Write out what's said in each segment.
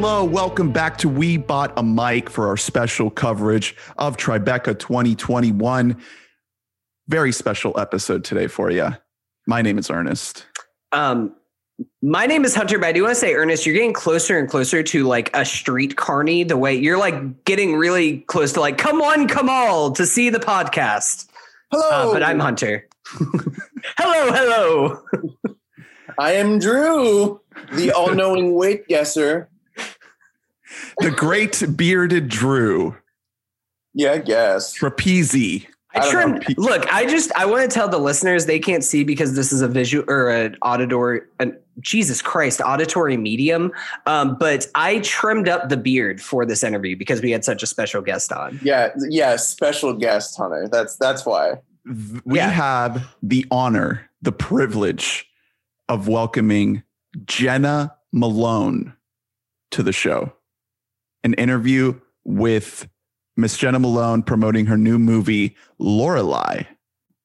Hello, welcome back to We Bought a Mic for our special coverage of Tribeca 2021. Very special episode today for you. My name is Ernest. Um, my name is Hunter, but I do want to say, Ernest, you're getting closer and closer to like a street carney. The way you're like getting really close to like, come on, come all to see the podcast. Hello, Uh, but I'm Hunter. hello, hello. I am Drew, the all-knowing weight guesser. The great bearded Drew, Yeah, I guess. Trapeze. I I trimmed. know. Look, I just I want to tell the listeners they can't see because this is a visual or an auditory. An, Jesus Christ, auditory medium. Um, but I trimmed up the beard for this interview because we had such a special guest on. Yeah, yeah. Special guest, Hunter. That's that's why. We Yeah. have the honor, the privilege of welcoming Jena Malone to the show. An interview with Miss Jena Malone promoting her new movie, Lorelei.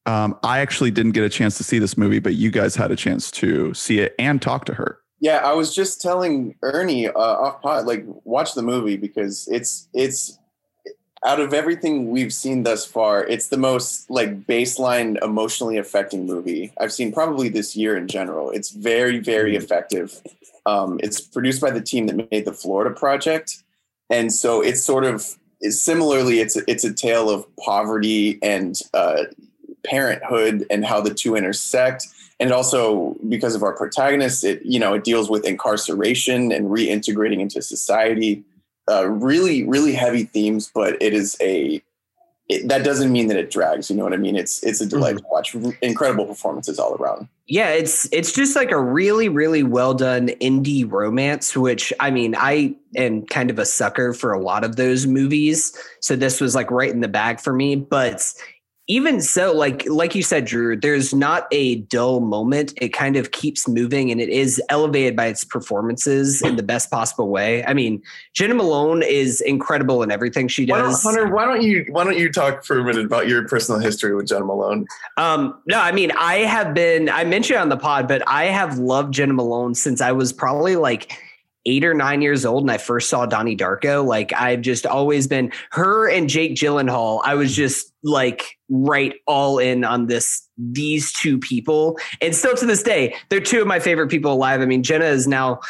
Um, I actually didn't get a chance to see this movie, but you guys had a chance to see it and talk to her. Yeah, I was just telling Ernie uh, off pod, like, watch the movie because it's it's out of everything we've seen thus far, it's the most like baseline emotionally affecting movie I've seen probably this year in general. It's very very effective. Um, it's produced by the team that made the Florida Project, and so it's sort of it's similarly it's a, it's a tale of poverty and uh, parenthood and how the two intersect. And also because of our protagonist it you know it deals with incarceration and reintegrating into society. Uh, really really heavy themes but it is a it, that doesn't mean that it drags you know what i mean? It's it's a mm-hmm. delight to watch incredible performances all around. Yeah, it's it's just like a really really well done indie romance which I mean, I am kind of a sucker for a lot of those movies, so this was like right in the bag for me, but even so like like you said Drew, there's not a dull moment. It kind of keeps moving and it is elevated by its performances in the best possible way. I mean, Jena Malone is incredible in everything she why does. hunter why don't you why don't you talk for a minute about your personal history with jena malone Um, no, I mean, I have been, I mentioned on the pod, but I have loved Jena Malone since I was probably like eight or nine years old and I first saw Donnie Darko. Like I've just always been her and Jake Gyllenhaal. I was just like right all in on this, these two people. And still to this day, they're two of my favorite people alive. I mean, Jena is now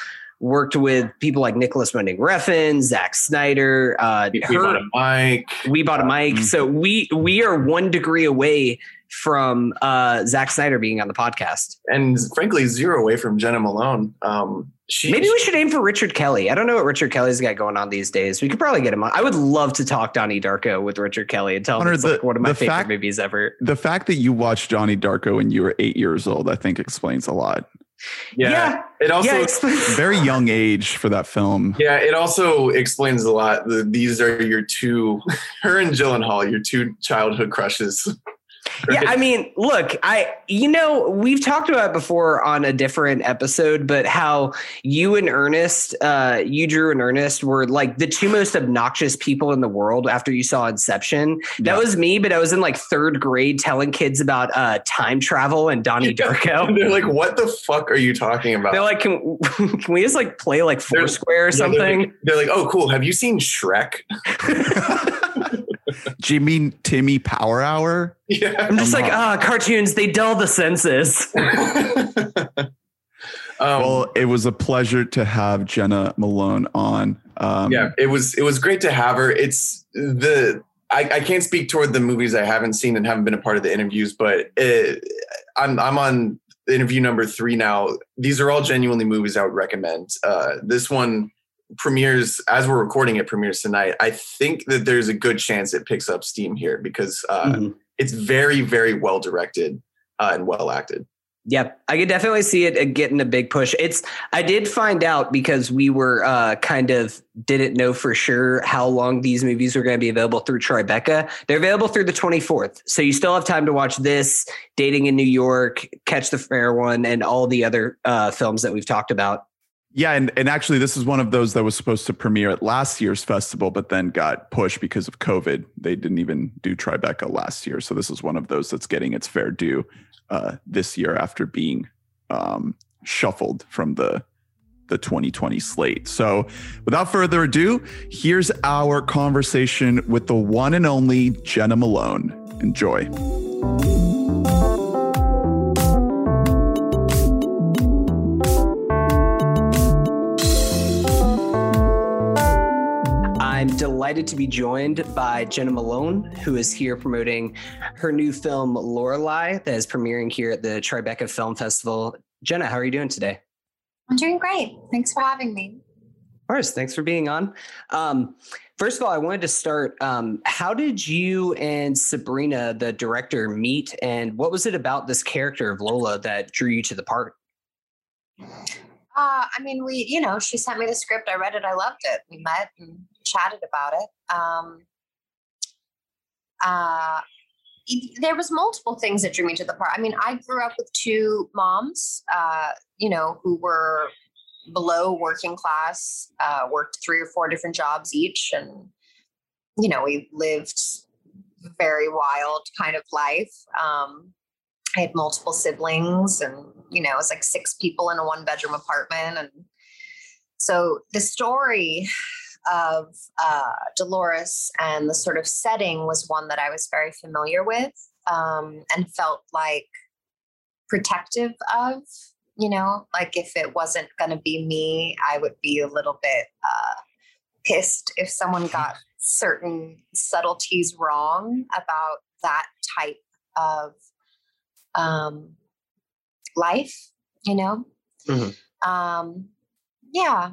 worked with people like Nicolas Winding Refn, Zack Snyder, uh, her, mic we bought a mic. Mhm. So we we are one degree away from uh Zack Snyder being on the podcast. and frankly zero away from jena malone um she Maybe we should aim for Richard Kelly. I don't know what Richard Kelly's got going on these days. We could probably get him on. I would love to talk Donnie Darko with Richard Kelly and tell him Hunter, it's like one of my favorite fact- movies ever. The fact that you watched Johnny Darko when you were eight years old, I think explains a lot. Yeah, it also yeah, Very young age for that film. Yeah, it also explains a lot. The, these are your two, her and Gyllenhaal, your two childhood crushes. Yeah, I mean, look, I you know, we've talked about it before on a different episode, but how you and Ernest, uh, you Drew and Ernest were like the two most obnoxious people in the world after you saw Inception. That Yeah. was me, but I was in like third grade telling kids about uh time travel and Donnie Darko. They're like, "What the fuck are you talking about?" They're like, can, can we just like play like Foursquare or Yeah, they're something? like- They're like, "Oh, cool. Have you seen Shrek?" Jimmy Timmy Power Hour. Yeah. I'm just I'm like, not- ah, cartoons, they dull the senses. um, well, it was a pleasure to have Jena Malone on. Um, yeah, it was it was great to have her. It's the I, I can't speak toward the movies I haven't seen and haven't been a part of the interviews, but it, I'm I'm on interview number three now. These are all genuinely movies I would recommend. Uh, this one premieres as we're recording it premieres tonight. I think that there's a good chance it picks up steam here because uh, Mhm. it's very very well directed uh, and well acted. Yep, I could definitely see it getting a big push. It's I did find out because we were uh, kind of didn't know for sure how long these movies were going to be available through Tribeca. They're available through the 24th, so you still have time to watch this, Dating in New York, Catch the Fair One, and all the other uh, films that we've talked about. Yeah, and, and actually, this is one of those that was supposed to premiere at last year's festival, but then got pushed because of COVID. They didn't even do Tribeca last year, so this is one of those that's getting its fair due uh, this year after being um, shuffled from the the 2020 slate. So, without further ado, here's our conversation with the one and only Jena Malone. Enjoy. I'm delighted to be joined by Jena Malone, who is here promoting her new film Lorelei that is premiering here at the Tribeca Film Festival. Jena, how are you doing today? I'm doing great. Thanks for having me. Of course. Thanks for being on. Um, first of all, I wanted to start. Um, how did you and Sabrina, the director, meet? And what was it about this character of Lola that drew you to the part? Uh, I mean, we, you know, she sent me the script. I read it. I loved it. We met and chatted about it. Um, uh, there was multiple things that drew me to the part. I mean, I grew up with two moms, uh, you know, who were below working class, uh, worked three or four different jobs each, and you know, we lived very wild kind of life. Um, I had multiple siblings, and you know, it was like six people in a one bedroom apartment, and so the story of uh, Dolores and the sort of setting was one that I was very familiar with um, and felt like protective of. You know, like if it wasn't going to be me, I would be a little bit uh, pissed if someone got certain subtleties wrong about that type of um, life. You know. Mm-hmm. Um, yeah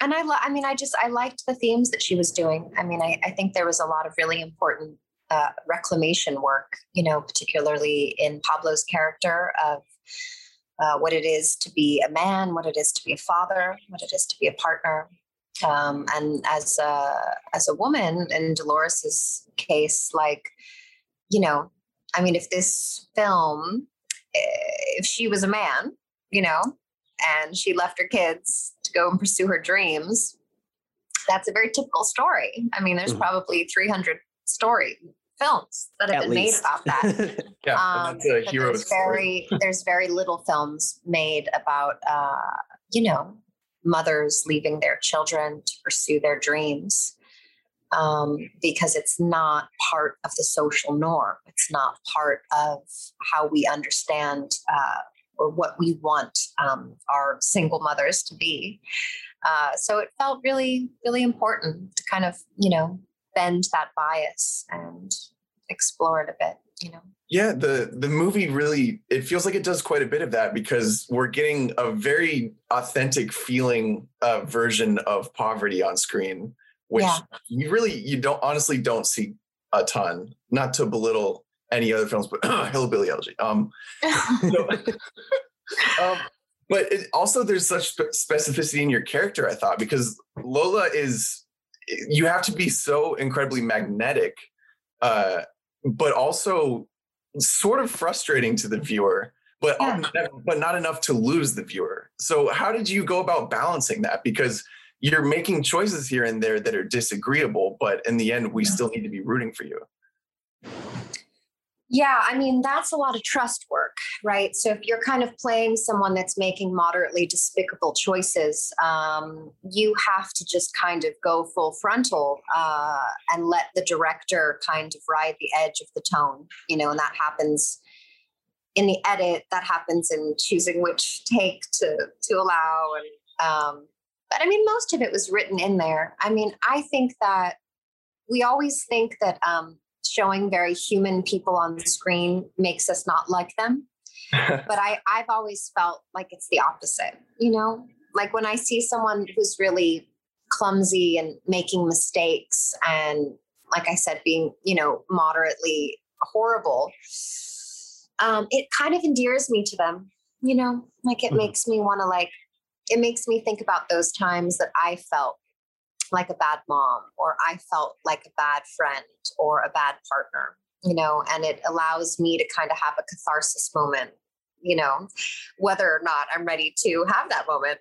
and I, lo- I mean, I just, I liked the themes that she was doing. I mean, I, I think there was a lot of really important uh, reclamation work, you know, particularly in Pablo's character of uh, what it is to be a man, what it is to be a father, what it is to be a partner. Um, and as a, as a woman in Dolores's case, like, you know, I mean, if this film, if she was a man, you know, and she left her kids to go and pursue her dreams. That's a very typical story. I mean, there's mm-hmm. probably 300 story films that have At been least. made about that. yeah, um, that's a hero there's very there's very little films made about uh, you know mothers leaving their children to pursue their dreams um, because it's not part of the social norm. It's not part of how we understand uh, or what we want um, our single mothers to be. Uh, so it felt really, really important to kind of, you know, bend that bias and explore it a bit, you know. Yeah, the the movie really it feels like it does quite a bit of that because we're getting a very authentic feeling uh, version of poverty on screen, which yeah. you really you don't honestly don't see a ton. Not to belittle any other films, but Hillbilly Elegy. Um, so, um, but it, also there's such specificity in your character, I thought, because Lola is you have to be so incredibly magnetic, uh, but also sort of frustrating to the viewer. But yeah. but not enough to lose the viewer. So how did you go about balancing that? Because you're making choices here and there that are disagreeable, but in the end, we still need to be rooting for you. Yeah, I mean, that's a lot of trust work, right? So if you're kind of playing someone that's making moderately despicable choices, um, you have to just kind of go full frontal uh, and let the director kind of ride the edge of the tone, you know, and that happens in the edit, that happens in choosing which take to, to allow. And, um, but I mean, most of it was written in there. I mean, I think that we always think that, um, showing very human people on the screen makes us not like them. but I, I've always felt like it's the opposite, you know? Like when I see someone who's really clumsy and making mistakes and like I said, being, you know, moderately horrible, um, it kind of endears me to them, you know, like it mm-hmm. makes me want to like, it makes me think about those times that I felt like a bad mom or I felt like a bad friend or a bad partner, you know, and it allows me to kind of have a catharsis moment, you know, whether or not I'm ready to have that moment.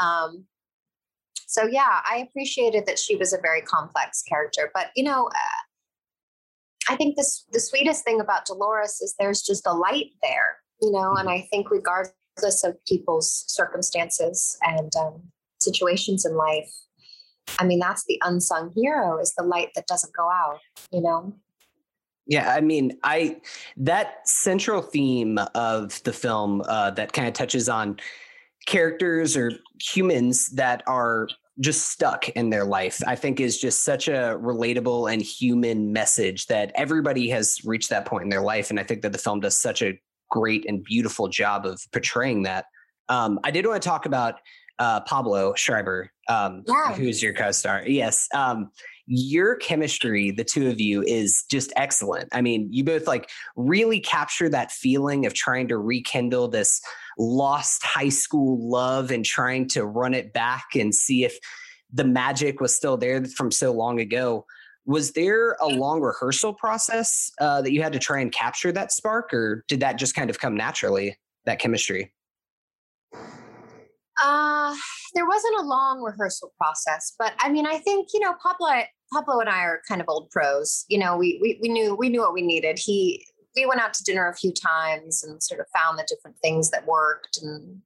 Um, so yeah, I appreciated that she was a very complex character, but you know, uh, I think this the sweetest thing about Dolores is there's just a light there, you know, and mm-hmm. I think regardless regardless of people's circumstances and um, situations in life. I mean, that's the unsung hero is the light that doesn't go out, you know? Yeah, I mean, I that central theme of the film uh, that kind of touches on characters or humans that are just stuck in their life, I think is just such a relatable and human message that everybody has reached that point in their life. And I think that the film does such a great and beautiful job of portraying that. Um, I did want to talk about uh, Pablo Schreiber, um, yeah. who's your co-star. Yes. Um, your chemistry, the two of you, is just excellent. I mean, you both like really capture that feeling of trying to rekindle this lost high school love and trying to run it back and see if the magic was still there from so long ago. Was there a long rehearsal process uh, that you had to try and capture that spark, or did that just kind of come naturally, that chemistry? Uh, there wasn't a long rehearsal process, but I mean, I think you know, Pablo, Pablo and I are kind of old pros. You know, we we we knew we knew what we needed. He we went out to dinner a few times and sort of found the different things that worked and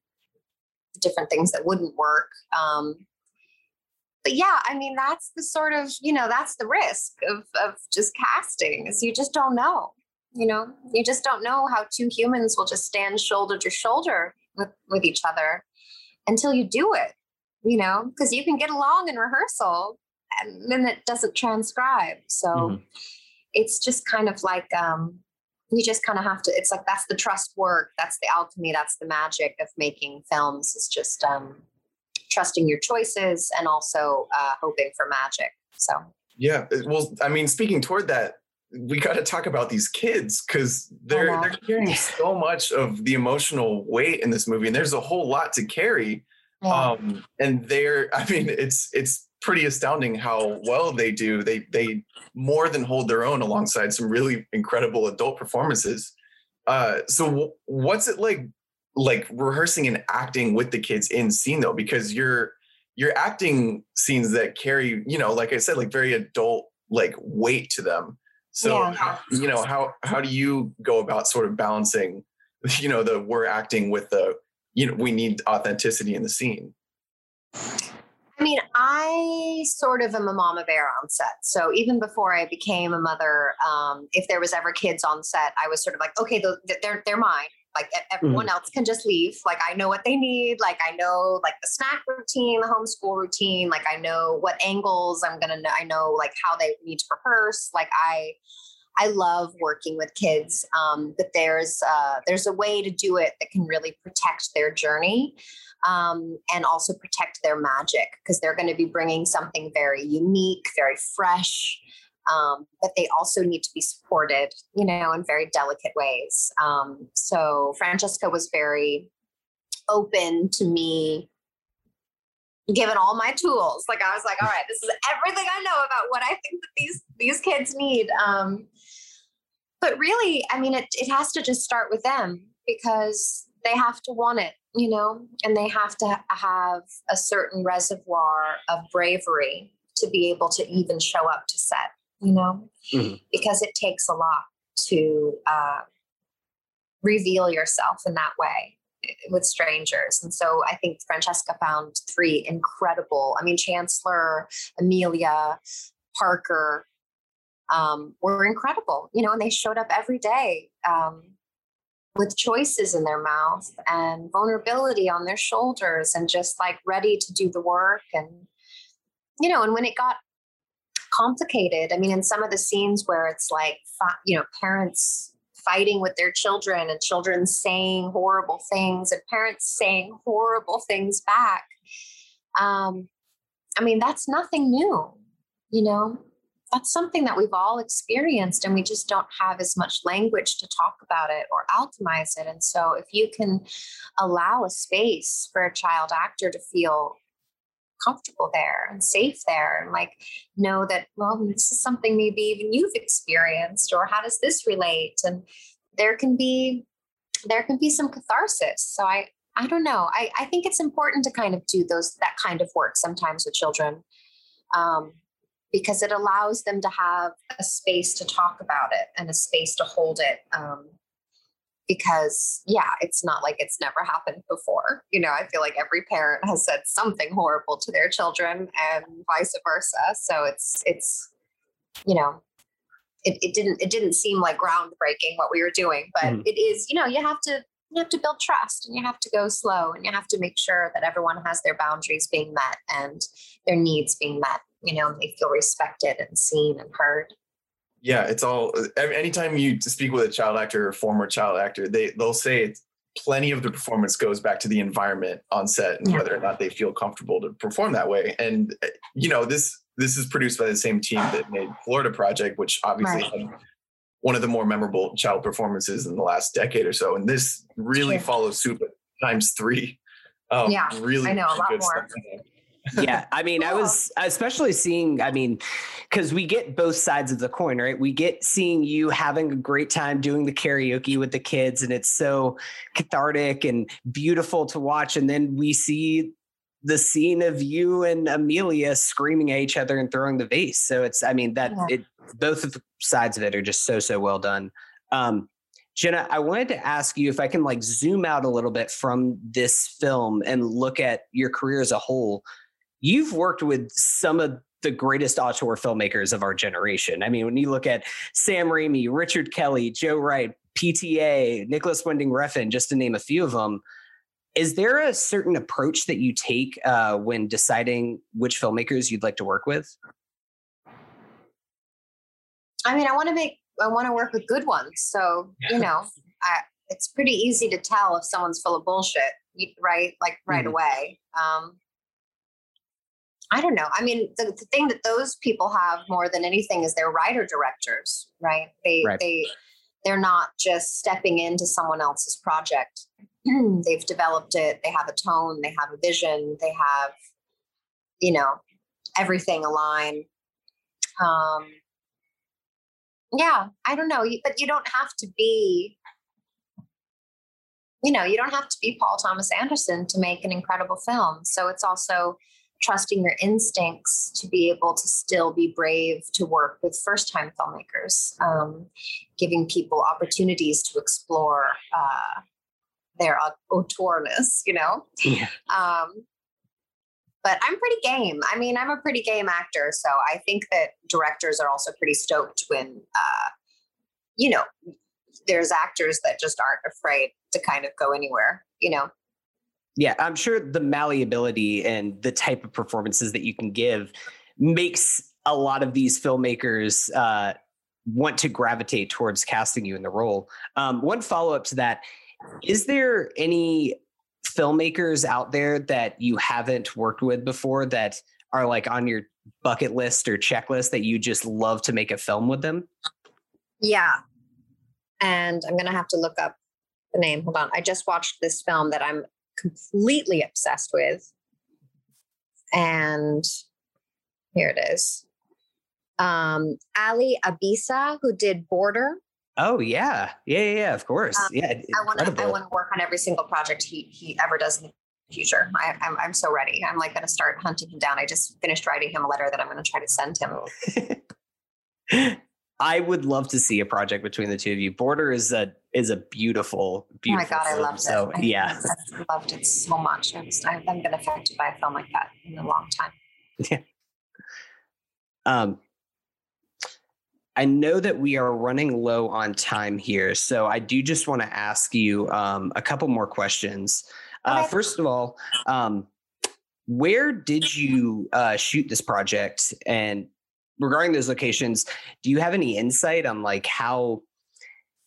different things that wouldn't work. Um, but yeah, I mean, that's the sort of you know, that's the risk of of just casting is you just don't know. You know, you just don't know how two humans will just stand shoulder to shoulder with with each other until you do it, you know, because you can get along in rehearsal and then it doesn't transcribe. So mm-hmm. it's just kind of like, um, you just kind of have to, it's like, that's the trust work. That's the alchemy. That's the magic of making films is just um, trusting your choices and also uh, hoping for magic. So, yeah. Well, I mean, speaking toward that, we got to talk about these kids because they're they're carrying so much of the emotional weight in this movie, and there's a whole lot to carry. Yeah. Um, and they're, I mean, it's it's pretty astounding how well they do. They they more than hold their own alongside some really incredible adult performances. Uh, so w- what's it like, like rehearsing and acting with the kids in scene though? Because you're you're acting scenes that carry, you know, like I said, like very adult like weight to them so yeah. how, you know how how do you go about sort of balancing, you know, the we're acting with the you know we need authenticity in the scene. I mean, I sort of am a mama bear on set. So even before I became a mother, um, if there was ever kids on set, I was sort of like, okay, they're they're mine. Like everyone mm. else can just leave. Like I know what they need. Like I know like the snack routine, the homeschool routine. Like I know what angles I'm gonna know. I know like how they need to rehearse. Like I I love working with kids, um, but there's uh, there's a way to do it that can really protect their journey um, and also protect their magic because they're going to be bringing something very unique, very fresh, um, but they also need to be supported, you know, in very delicate ways. Um, so Francesca was very open to me given all my tools. Like I was like, all right, this is everything I know about what I think that these these kids need. Um, but really, I mean, it it has to just start with them because they have to want it, you know, and they have to have a certain reservoir of bravery to be able to even show up to set you know, mm-hmm. because it takes a lot to uh, reveal yourself in that way eh, with strangers. And so I think Francesca found three incredible, I mean, Chancellor, Amelia, Parker um, were incredible, you know, and they showed up every day um, with choices in their mouth and vulnerability on their shoulders and just like ready to do the work. And, you know, and when it got complicated. I mean, in some of the scenes where it's like, you know, parents fighting with their children and children saying horrible things and parents saying horrible things back. Um, I mean, that's nothing new, you know, that's something that we've all experienced and we just don't have as much language to talk about it or alchemize it. And so if you can allow a space for a child actor to feel comfortable there and safe there and like know that well this is something maybe even you've experienced or how does this relate? And there can be there can be some catharsis. So i i don't know. I i think it's important to kind of do those that kind of work sometimes with children um, because it allows them to have a space to talk about it and a space to hold it um, because yeah, it's not like it's never happened before. You know, I feel like every parent has said something horrible to their children and vice versa. So it's it's you know, it, it didn't it didn't seem like groundbreaking what we were doing, but mm. it is, you know, you have to you have to build trust and you have to go slow and you have to make sure that everyone has their boundaries being met and their needs being met, you know, and they feel respected and seen and heard yeah it's all anytime you speak with a child actor or former child actor they they'll say plenty of the performance goes back to the environment on set and yeah. whether or not they feel comfortable to perform that way. And eh, you know this this is produced by the same team that made florida project which obviously right. had one of the more memorable child performances in the last decade or so. And this really follows suit times three. Um, yeah really i know a lot more yeah i mean i was especially seeing i mean because we get both sides of the coin right? We get seeing you having a great time doing the karaoke with the kids and it's so cathartic and beautiful to watch and then we see the scene of you and amelia screaming at each other and throwing the vase. So it's i mean that yeah. it both of the sides of it are just so so well done. Um Jena, I wanted to ask you if I can like zoom out a little bit from this film and look at your career as a whole you've worked with some of the greatest auteur filmmakers of our generation. I mean, when you look at Sam Raimi, Richard Kelly, Joe Wright, PTA, Nicolas Winding Refn, just to name a few of them, is there a certain approach that you take uh, when deciding which filmmakers you'd like to work with? I mean, I want to make, I want to work with good ones. So, you know, I, it's pretty easy to tell if someone's full of bullshit, right? Like right mm away. Um, I don't know. I mean, the, the thing that those people have more than anything is they're writer directors, right? They right. they they're not just stepping into someone else's project. They've developed it. They have a tone. They have a vision. They have, you know, everything aligned. Um, yeah, I don't know, but you don't have to be. You know, you don't have to be Paul Thomas Anderson to make an incredible film. So it's also trusting your instincts to be able to still be brave to work with first time filmmakers, um, giving people opportunities to explore uh, their auteurness, you know? Yeah. Um, but I'm pretty game. I mean, I'm a pretty game actor. So I think that directors are also pretty stoked when, uh, you know, there's actors that just aren't afraid to kind of go anywhere, you know? Yeah, I'm sure the malleability and the type of performances that you can give makes a lot of these filmmakers uh, want to gravitate towards casting you in the role. Um, one follow up to that is there any filmmakers out there that you haven't worked with before that are like on your bucket list or checklist that you just love to make a film with them? Yeah. And I'm going to have to look up the name. Hold on. I just watched this film that I'm completely obsessed with. And here it is. Um, Ali Abbasi, who did Border. Oh yeah, yeah, yeah, yeah of course. Um, yeah, I want to. I want to work on every single project he he ever does in the future. I, I'm I'm so ready. I'm like going to start hunting him down. I just finished writing him a letter that I'm going to try to send him. I would love to see a project between the two of you. Border is a is a beautiful, beautiful. Oh my god, film. I loved so, it. So yeah, I loved it so much. I was, I haven't been affected by a film like that in a long time. Yeah. Um, I know that we are running low on time here, so I do just want to ask you um, a couple more questions. Uh, First of all, um, where did you uh, shoot this project, and regarding those locations, do you have any insight on like how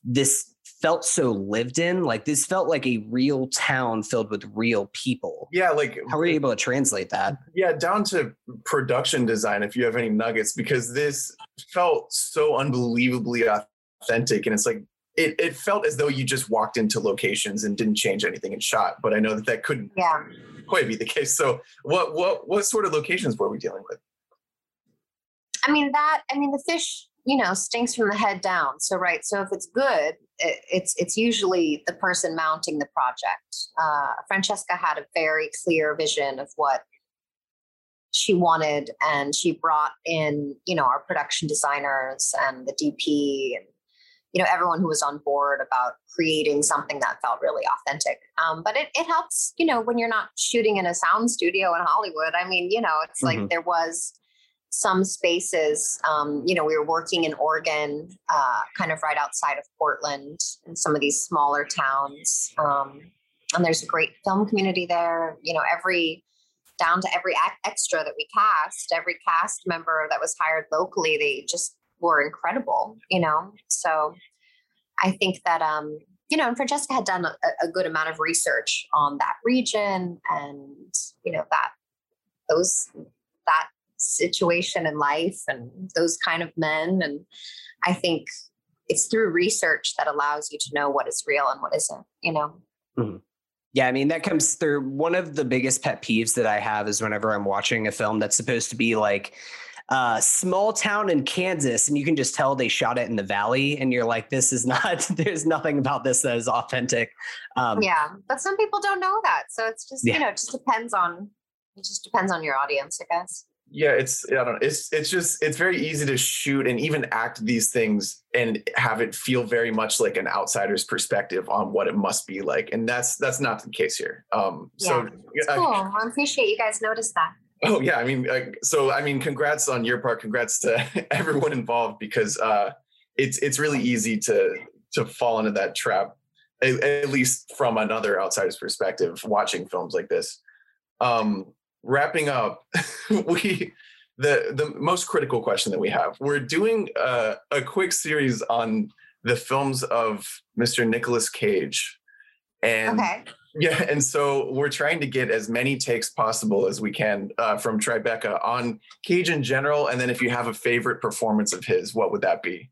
this felt so lived in? Like this felt like a real town filled with real people. Yeah, like how were you able to translate that? Yeah, down to production design if you have any nuggets because this felt so unbelievably authentic and it's like it, it felt as though you just walked into locations and didn't change anything and shot but i know that that couldn't yeah. quite be the case so what what what sort of locations were we dealing with I mean that. I mean the fish, you know, stinks from the head down. So right. So if it's good, it, it's it's usually the person mounting the project. Uh, Francesca had a very clear vision of what she wanted, and she brought in, you know, our production designers and the DP and you know everyone who was on board about creating something that felt really authentic um, but it, it helps you know when you're not shooting in a sound studio in hollywood i mean you know it's like Mhm. there was some spaces um, you know we were working in oregon uh, kind of right outside of portland in some of these smaller towns um, and there's a great film community there you know every down to every extra that we cast every cast member that was hired locally they just were incredible you know? So i think that um you know and francesca had done a, a good amount of research on that region and you know that those that situation in life and those kind of men and i think it's through research that allows you to know what is real and what isn't you know Yeah, I mean that comes through. One of the biggest pet peeves that I have is whenever I'm watching a film that's supposed to be like uh small town in Kansas and you can just tell they shot it in the valley and you're like this is not there's nothing about this that is authentic. Um yeah but some people don't know that so it's just Yeah. you know it just depends on it just depends on your audience i guess yeah it's i don't know it's it's just it's very easy to shoot and even act these things and have it feel very much like an outsider's perspective on what it must be like and that's that's not the case here. Um so uh, cool. i appreciate you guys noticed that. Oh yeah i mean like, so i mean congrats on your part congrats to everyone involved because uh it's it's really easy to to fall into that trap at, at least from another outsider's perspective watching films like this. Um wrapping up we the the most critical question that we have we're doing uh, a quick series on the films of mr nicolas cage. And okay. yeah, and so we're trying to get as many takes possible as we can uh, from Tribeca on Cage in general, and then if you have a favorite performance of his, what would that be?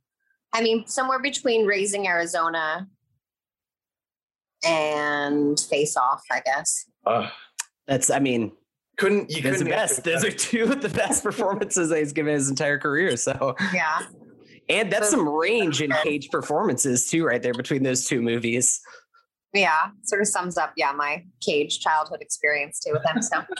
i mean somewhere between raising arizona and face off i guess. Uh, that's I mean couldn't you the couldn't answer best. Those are two of the best performances that he's given his entire career. So yeah and that's So- some range in Cage performances too, right there between those two movies. yeah sort of sums up yeah my cage childhood experience too with them so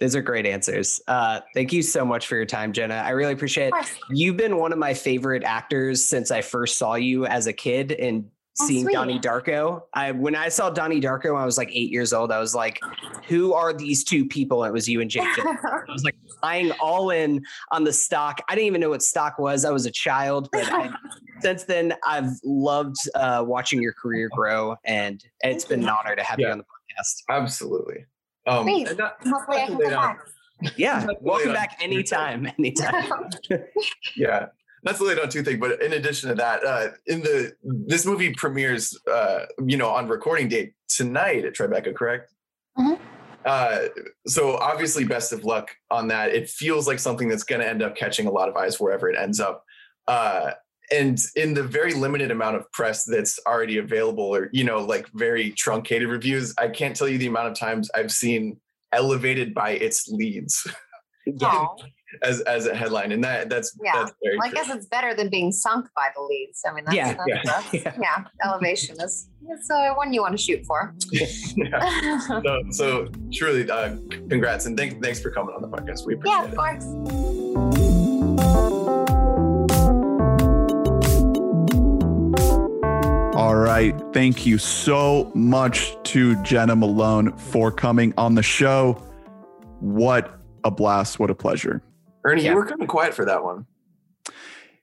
Those are great answers. Uh, thank you so much for your time, Jena. I really appreciate it. You've been one of my favorite actors since I first saw you as a kid and Oh, seeing sweet. Donnie Darko. I when I saw Donnie Darko, I was like eight years old. I was like, who are these two people? And it was you and Jake. I was like buying all in on the stock. I didn't even know what stock was. I was a child, but I, since then I've loved uh, watching your career grow, and it's been an honor to have you on the podcast. Absolutely. Um, Great. and not- hopefully i can come don't- back Yeah, welcome back anytime. Anytime. yeah not to lay on two things but in addition to that uh in the this movie premieres uh you know on recording date tonight at tribeca correct Mm-hmm. uh so obviously best of luck on that it feels like something that's going to end up catching a lot of eyes wherever it ends up uh and in the very limited amount of press that's already available or you know like very truncated reviews i can't tell you the amount of times i've seen elevated by its leads Yeah. Aw. as as a headline and that that's Yeah. that's very Well, I true. guess it's better than being sunk by the leads. I mean, that's, Yeah, that's, yeah, that's- yeah. yeah. elevation is it's uh, one you want to shoot for. Yeah. so, so truly, uh, congrats and thank, thanks for coming on the podcast. We appreciate it. yeah, of it. course. All right. Thank you so much to Jena Malone for coming on the show. What a blast. What a pleasure. Ernie, Yeah. you were kind of quiet for that one.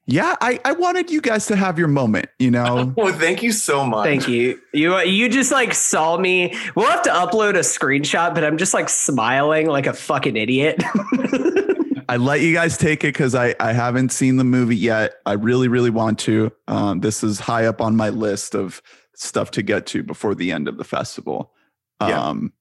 Yeah, I, I wanted you guys to have your moment, you know? Well, thank you so much. Thank you. You you just like saw me. We'll have to upload a screenshot, but I'm just like smiling like a fucking idiot. I let you guys take it because I, I haven't seen the movie yet. I really, really want to. Um, this is high up on my list of stuff to get to before the end of the festival. Yeah. Um,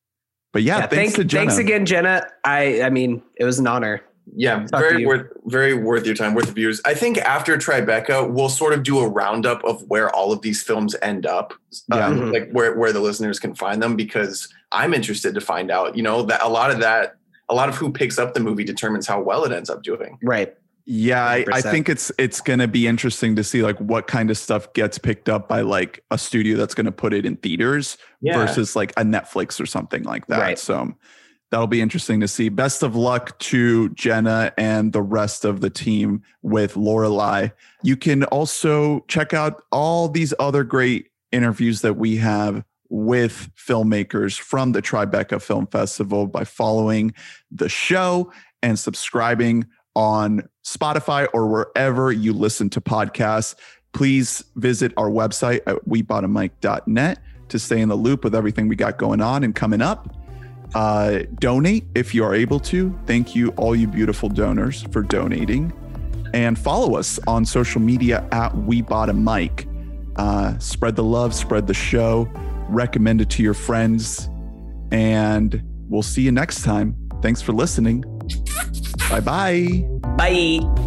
but yeah, Yeah, thanks thank- to Jena. Thanks again, Jena. I I mean, it was an honor. Yeah, Talk very worth, very worth your time, worth the viewers. I think after Tribeca, we'll sort of do a roundup of where all of these films end up, Yeah. um, Mhm. like where where the listeners can find them, because I'm interested to find out. You know, that a lot of that, a lot of who picks up the movie determines how well it ends up doing. Right. Yeah, I, I think it's it's gonna be interesting to see like what kind of stuff gets picked up by like a studio that's gonna put it in theaters versus like a Netflix or something like that. Right. So that'll be interesting to see. Best of luck to Jena and the rest of the team with Lorelei. You can also check out all these other great interviews that we have with filmmakers from the Tribeca Film Festival by following the show and subscribing on Spotify or wherever you listen to podcasts. Please visit our website at weboughtamic.net to stay in the loop with everything we got going on and coming up. Uh, donate if you are able to. Thank you, all you beautiful donors, for donating. And follow us on social media at We Bought a Mic. Uh, spread the love, spread the show, recommend it to your friends, and we'll see you next time. Thanks for listening. Bye-bye. Bye.